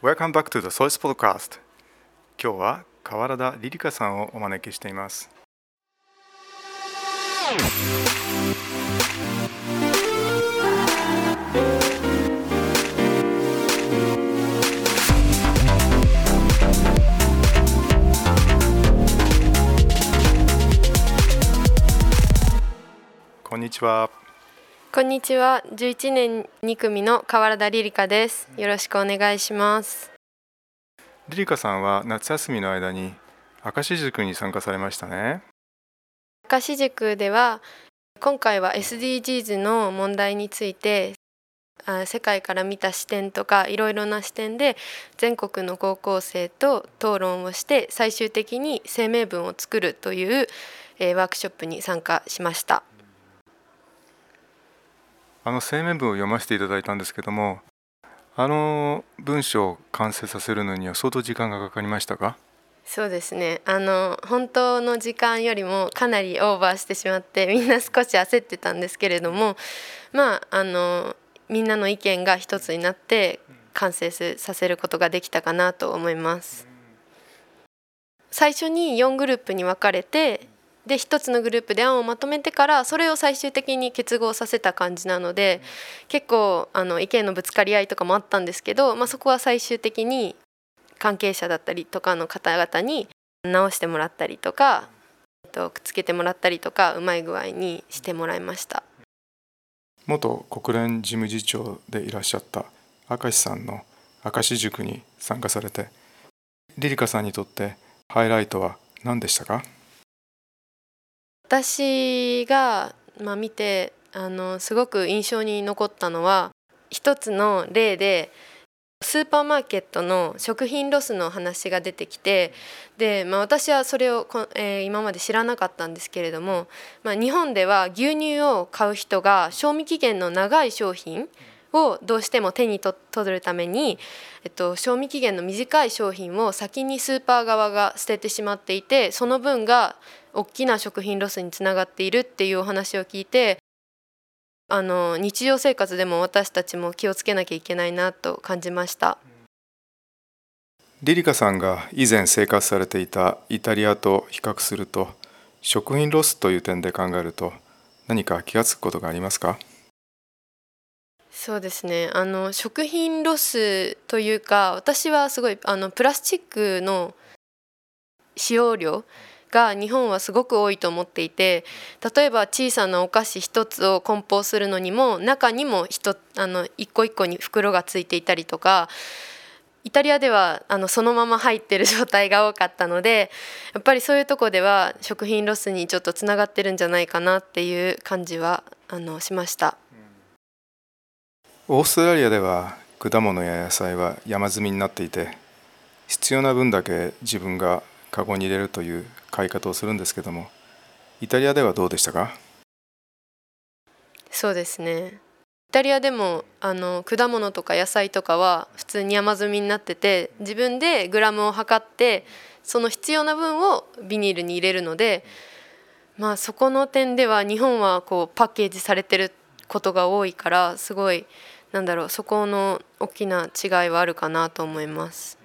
Welcome back to the Source Podcast 今日は河原田リリカさんをお招きしていますこんにちはこんにちは。11年2組の河原田リリカです。よろしくお願いします。リリカさんは夏休みの間に明石塾に参加されましたね。明石塾では今回は SDGs の問題についてあ世界から見た視点とかいろいろな視点で全国の高校生と討論をして最終的に声明文を作るという、えーワークショップに参加しましたあの声明文を読ませていただいたんですけどもあの文章を完成させるのには相当時間がかかりましたか？そうですね。あの本当の時間よりもかなりオーバーしてしまってみんな少し焦ってたんですけれどもまああのみんなの意見が一つになって完成させることができたかなと思います。最初に4グループに分かれてで一つのグループで案をまとめてからそれを最終的に結合させた感じなので結構あの意見のぶつかり合いとかもあったんですけど、まあ、そこは最終的に関係者だったりとかの方々に直してもらったりとか、えっと、くっつけてもらったりとかうまい具合にしてもらいました。元国連事務次長でいらっしゃった明石さんの明石塾に参加されてリリカさんにとってハイライトは何でしたか？私が、まあ、見てあのすごく印象に残ったのは一つの例でスーパーマーケットの食品ロスの話が出てきてで、まあ、私はそれをこ、えー今まで知らなかったんですけれども、まあ、日本では牛乳を買う人が賞味期限の長い商品をどうしても手に取るために、えっと、賞味期限の短い商品を先にスーパー側が捨ててしまっていてその分が大きな食品ロスにつながっているっていうお話を聞いてあの日常生活でも私たちも気をつけなきゃいけないなと感じました。リリカさんが以前生活されていたイタリアと比較すると食品ロスという点で考えると何か気がつくことがありますか？そうですねあの食品ロスというか私はすごいあのプラスチックの使用量が日本はすごく多いと思っていて例えば小さなお菓子一つを梱包するのにも中にも一あの一個一個に袋がついていたりとかイタリアではあのそのまま入ってる状態が多かったのでやっぱりそういうとこでは食品ロスにちょっとつながってるんじゃないかなっていう感じはあのしました。オーストラリアでは果物や野菜は山積みになっていて必要な分だけ自分がカゴに入れるという買い方をするんですけどもイタリアではどうでしたか？そうですね。イタリアでもあの果物とか野菜とかは普通に山積みになってて自分でグラムを測ってその必要な分をビニールに入れるのでまあそこの点では日本はこうパッケージされてることが多いからすごいなんだろうそこの大きな違いはあるかなと思います。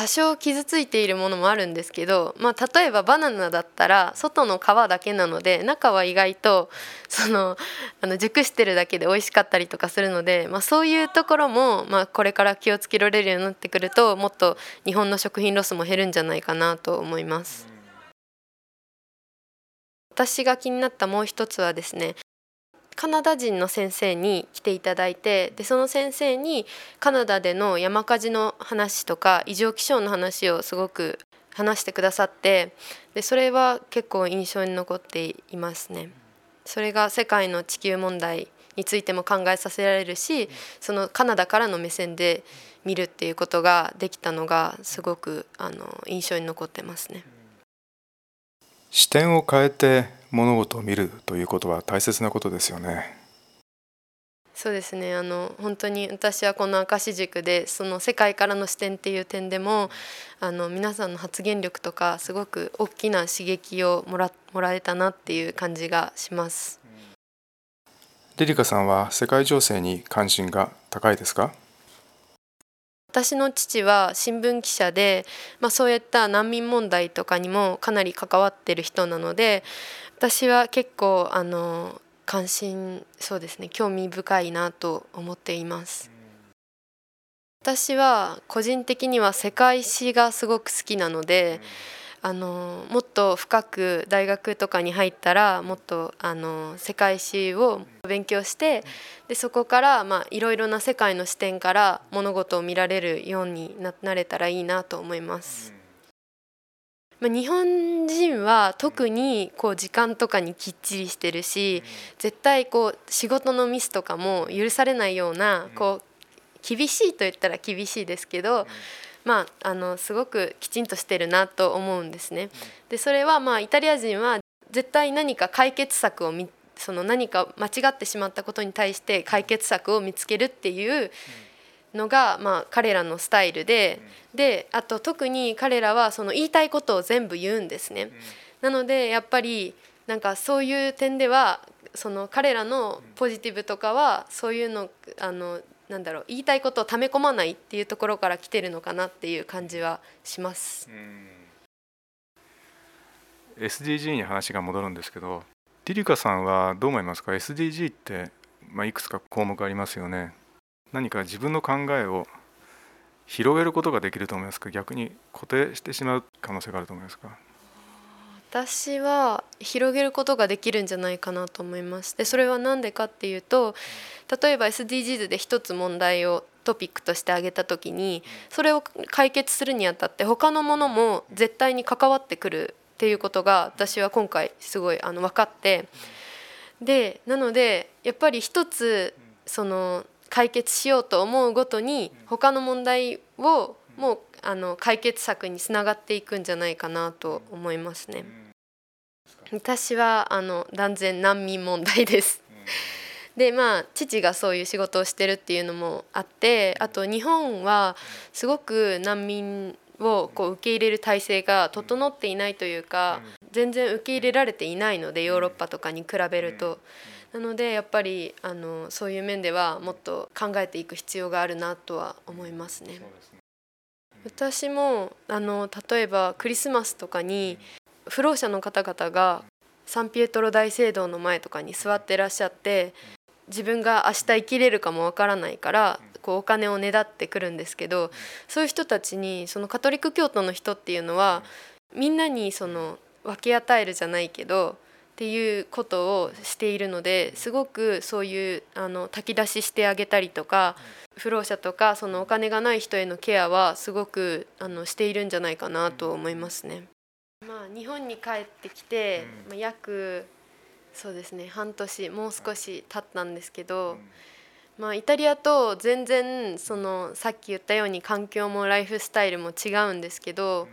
多少傷ついているものもあるんですけど、まあ、例えばバナナだったら外の皮だけなので中は意外とそのあの熟してるだけで美味しかったりとかするので、まあ、そういうところも、まあ、これから気をつけられるようになってくるともっと日本の食品ロスも減るんじゃないかなと思います。私が気になったもう一つはですねカナダ人の先生に来ていただいてでその先生にカナダでの山火事の話とか異常気象の話をすごく話してくださってでそれは結構印象に残っていますね。それが世界の地球問題についても考えさせられるしそのカナダからの目線で見るっていうことができたのがすごくあの印象に残ってますね。視点を変えて物事を見るということは大切なことですよね。そうですね。あの本当に私はこの明石塾でその世界からの視点っていう点でもあの皆さんの発言力とかすごく大きな刺激をもらもらえたなっていう感じがします。リリカさんは世界情勢に関心が高いですか？私の父は新聞記者で、まあ、そういった難民問題とかにもかなり関わってる人なので私は結構あの関心そうですね興味深いなと思っています。私は個人的には世界史がすごく好きなのであのもっと深く大学とかに入ったらもっとあの世界史を勉強してでそこからまあいろいろな世界の視点から物事を見られるようになれたらいいなと思います。まあ、日本人は特にこう時間とかにきっちりしてるし絶対こう仕事のミスとかも許されないようなこう厳しいと言ったら厳しいですけど、まあ、あのすごくきちんとしてるなと思うんですね。でそれはまあイタリア人は絶対何か解決策をその何か間違ってしまったことに対して解決策を見つけるっていうのが、まあ、彼らのスタイルでであと特に彼らはその言いたいことを全部言うんですね。なのでやっぱりなんかそういう点ではその彼らのポジティブとかはそういうのあのなんだろう言いたいことをため込まないっていうところから来てるのかなっていう感じはします。SDG に話が戻るんですけどティリカさんはどう思いますか？SDG って、まあ、いくつか項目ありますよね。何か自分の考えを広げることができると思いますか？逆に固定してしまう可能性があると思いますか？私は広げることができるんじゃないかなと思います。でそれは何でかっていうと例えば SDGs で一つ問題をトピックとして挙げた時にそれを解決するにあたって他のものも絶対に関わってくるっていうことが私は今回すごいあの分かってでなのでやっぱり一つその解決しようと思うごとに他の問題をもうあの解決策につながっていくんじゃないかなと思いますね。私はあの断然難民問題です。でまあ父がそういう仕事をしてるっていうのもあってあと日本はすごく難民をこう受け入れる体制が整っていないというか全然受け入れられていないのでヨーロッパとかに比べると。なのでやっぱりあのそういう面ではもっと考えていく必要があるなとは思いますね。私もあの例えばクリスマスとかに不老者の方々がサンピエトロ大聖堂の前とかに座ってらっしゃって自分が明日生きれるかもわからないからこうお金をねだってくるんですけどそういう人たちにそのカトリック教徒の人っていうのはみんなにその分け与えるじゃないけどっていうことをしているのですごくそういうあの炊き出ししてあげたりとか不老者とかそのお金がない人へのケアはすごくあのしているんじゃないかなと思いますね。まあ、日本に帰ってきて、まあ、約そうですね半年もう少し経ったんですけど、まあ、イタリアと全然そのさっき言ったように環境もライフスタイルも違うんですけど、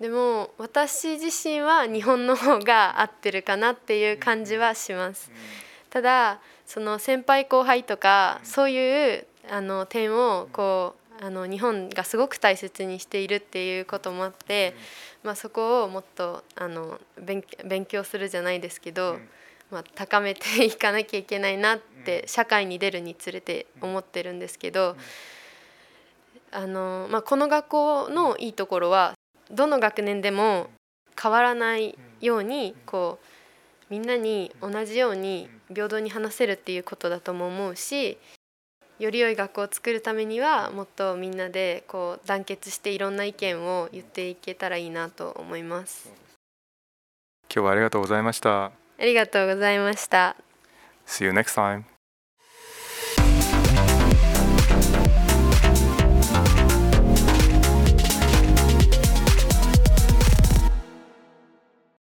でも私自身は日本の方が合ってるかなっていう感じはします。ただその先輩後輩とかそういうあの点をこうあの日本がすごく大切にしているっていうこともあって、まあ、そこをもっとあの勉強するじゃないですけど、まあ、高めていかなきゃいけないなって社会に出るにつれて思ってるんですけどあの、まあ、この学校のいいところはどの学年でも変わらないようにこうみんなに同じように平等に話せるっていうことだとも思うしより良い学校を作るためにはもっとみんなでこう団結していろんな意見を言っていけたらいいなと思います。今日はありがとうございました。ありがとうございました。See you next time.